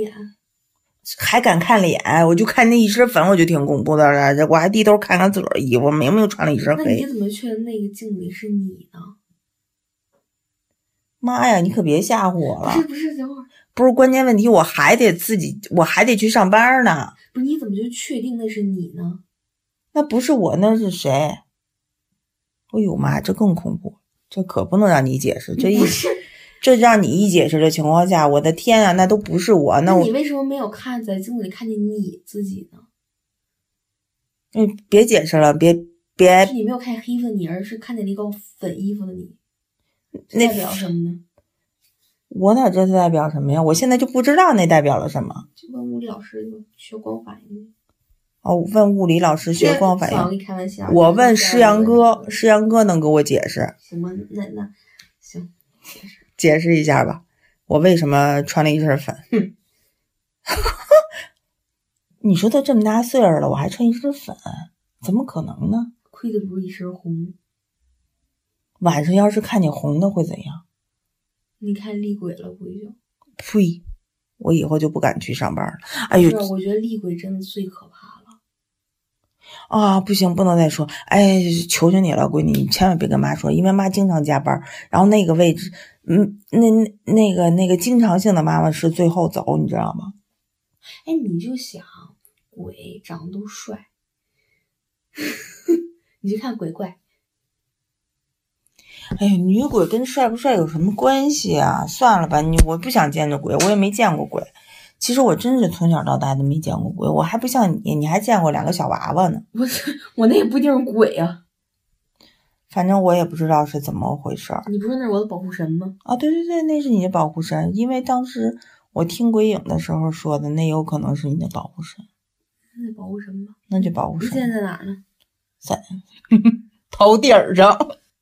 还敢看脸，我就看那一身粉，我就挺恐怖的了。我还低头看看自个儿衣服，明明穿了一身那你黑。怎么确定那个镜子里是你呢？妈呀，你可别吓唬我了不是！不是，等会儿不是关键问题，我还得自己，我还得去上班呢。不是你怎么就确定那是你呢？那不是我，那是谁？哎呦妈，这更恐怖，这可不能让你解释。这一不是，这让你一解释的情况下，我的天啊，那都不是我，那我那你为什么没有看在镜子里看见你自己呢？嗯别解释了，别别是你没有看见黑衣服的你，而是看见了一个粉衣服的你，那代表什么呢？我哪知道代表什么呀？我现在就不知道那代表了什么。就问物理老师就学光反应。哦，问物理老师学光反应，你开玩笑。我问诗阳哥，是施阳哥能给我解释行吧？那那行，解释。解释一下吧，我为什么穿了一身粉？哼 [laughs] 你说都这么大岁数了，我还穿一身粉，怎么可能呢？亏的不是一身红，晚上要是看见红的会怎样？你看厉鬼了不会就？呸！我以后就不敢去上班了。哎呦，我觉得厉鬼真的最可怕了。啊，不行，不能再说。哎，求求你了，闺女，你千万别跟妈说，因为妈经常加班，然后那个位置，嗯，那那那个那个经常性的妈妈是最后走，你知道吗？哎，你就想鬼长得都帅，[laughs] 你去看鬼怪，哎呀，女鬼跟帅不帅有什么关系啊？算了吧，你我不想见着鬼，我也没见过鬼。其实我真是从小到大都没见过鬼，我还不像你，你还见过两个小娃娃呢。我我那也不一定是鬼啊。反正我也不知道是怎么回事儿你不是那是我的保护神吗？啊！对对对，那是你的保护神，因为当时我听鬼影的时候说的，那有可能是你的保护神，那保护神吧。那就保护你现在在哪儿呢？在 [laughs] 头顶儿上。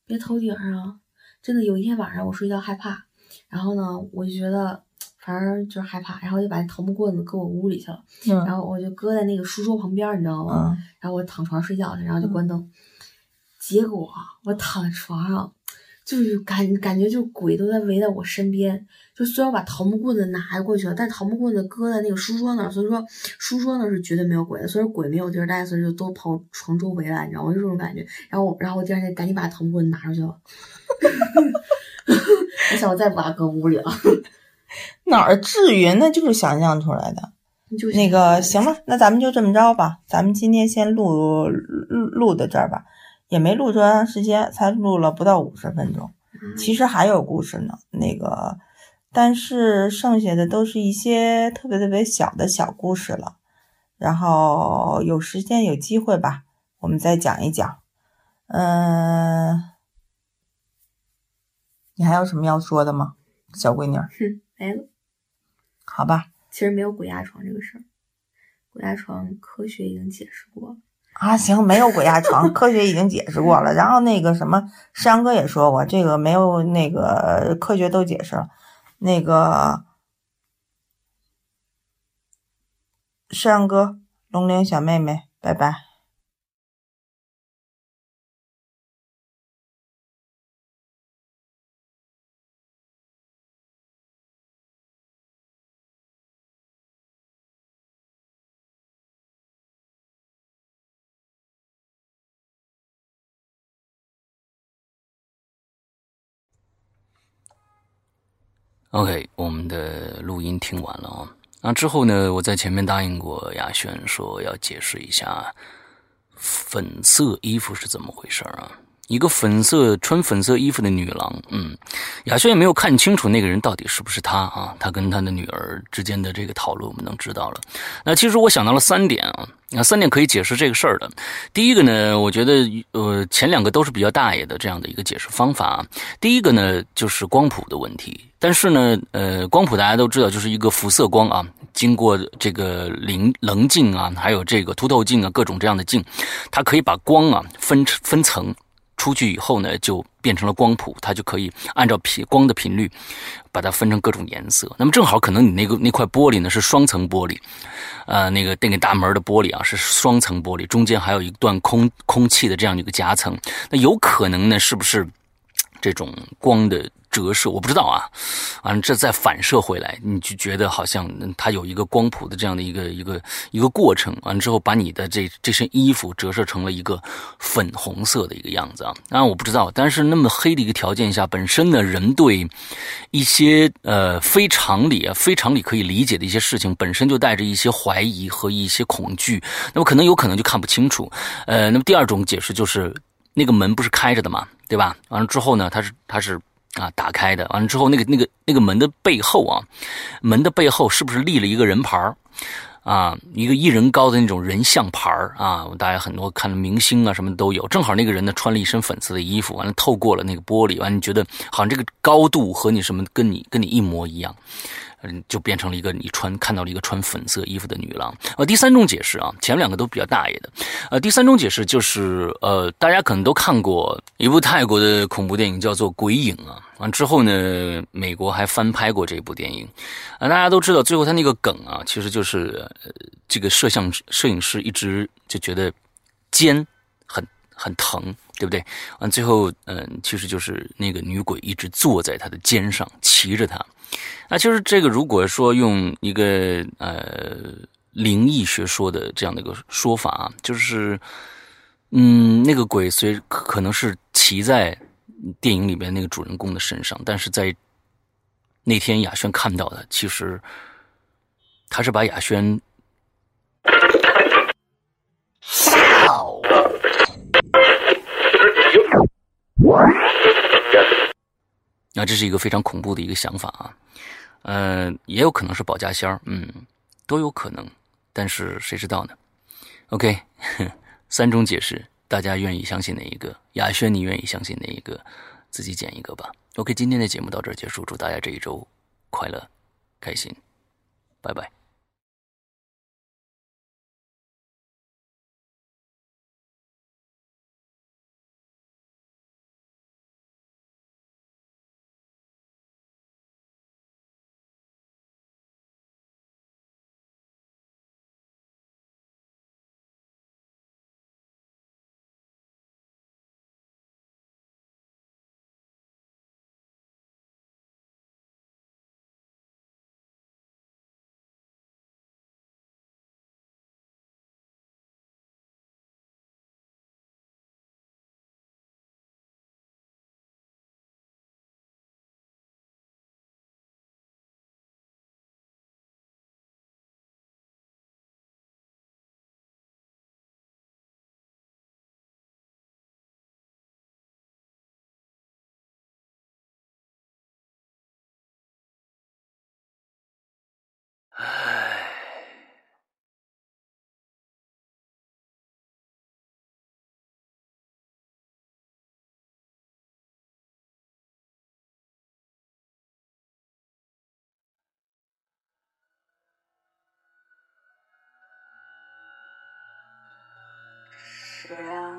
别头顶上啊！真的有一天晚上我睡觉害怕，然后呢，我就觉得反正就是害怕，然后就把那桃木棍子搁我屋里去了，嗯然后我就搁在那个书桌旁边，你知道吗？嗯然后我躺床上睡觉去，然后就关灯。结果啊我躺在床上，就是感感觉就鬼都在围在我身边。就虽然我把桃木棍子拿过去了，但桃木棍子搁在那个书桌那儿，所以说书桌那儿是绝对没有鬼的。所以说鬼没有地儿待，所以就都跑床周围来，你知道吗？就这种感觉。然后我，然后我第二天赶紧把桃木棍子拿出去了。[laughs] 我想我再不把它搁屋里了。[laughs] 哪儿至于？那就是想象出来的。就那个行吧，那咱们就这么着吧。咱们今天先录录录到这儿吧，也没录多长时间，才录了不到五十分钟。其实还有故事呢，那个，但是剩下的都是一些特别特别小的小故事了。然后有时间有机会吧，我们再讲一讲。嗯，你还有什么要说的吗，小闺女儿？哼，没了。好吧，其实没有鬼压床这个事儿，鬼压床科学已经解释过了。啊，行，没有鬼压床，[laughs] 科学已经解释过了。然后那个什么，山哥也说过，这个没有那个科学都解释了。那个山哥，龙玲小妹妹，拜拜。OK，我们的录音听完了啊。那之后呢，我在前面答应过亚轩说要解释一下粉色衣服是怎么回事啊。一个粉色穿粉色衣服的女郎，嗯，亚轩也没有看清楚那个人到底是不是他啊。他跟他的女儿之间的这个讨论，我们能知道了。那其实我想到了三点啊，那三点可以解释这个事儿的。第一个呢，我觉得呃前两个都是比较大爷的这样的一个解释方法。第一个呢，就是光谱的问题。但是呢，呃，光谱大家都知道，就是一个辐射光啊，经过这个棱棱镜啊，还有这个凸透镜啊，各种这样的镜，它可以把光啊分分层。出去以后呢，就变成了光谱，它就可以按照频光的频率，把它分成各种颜色。那么正好可能你那个那块玻璃呢是双层玻璃，呃，那个那个大门的玻璃啊是双层玻璃，中间还有一段空空气的这样一个夹层。那有可能呢，是不是这种光的？折射我不知道啊，啊，这再反射回来，你就觉得好像它有一个光谱的这样的一个一个一个过程，完之后把你的这这身衣服折射成了一个粉红色的一个样子啊。当然我不知道，但是那么黑的一个条件下，本身呢人对一些呃非常理啊非常理可以理解的一些事情，本身就带着一些怀疑和一些恐惧，那么可能有可能就看不清楚。呃，那么第二种解释就是那个门不是开着的嘛，对吧？完了之后呢，它是它是。啊，打开的，完了之后，那个那个那个门的背后啊，门的背后是不是立了一个人牌啊，一个一人高的那种人像牌啊，大家很多看的明星啊，什么都有。正好那个人呢，穿了一身粉色的衣服，完了透过了那个玻璃，完了你觉得好像这个高度和你什么跟你跟你一模一样。嗯，就变成了一个你穿看到了一个穿粉色衣服的女郎。呃，第三种解释啊，前两个都比较大爷的。呃，第三种解释就是，呃，大家可能都看过一部泰国的恐怖电影，叫做《鬼影》啊。完之后呢，美国还翻拍过这部电影。啊，大家都知道，最后他那个梗啊，其实就是这个摄像摄影师一直就觉得肩很很疼，对不对？完最后，嗯，其实就是那个女鬼一直坐在他的肩上，骑着他。那其实这个，如果说用一个呃灵异学说的这样的一个说法啊，就是，嗯，那个鬼虽可能是骑在电影里面那个主人公的身上，但是在那天雅轩看到的，其实他是把雅轩。那这是一个非常恐怖的一个想法啊，呃，也有可能是保家仙儿，嗯，都有可能，但是谁知道呢？OK，[laughs] 三种解释，大家愿意相信哪一个？亚轩，你愿意相信哪一个？自己捡一个吧。OK，今天的节目到这儿结束，祝大家这一周快乐、开心，拜拜。两个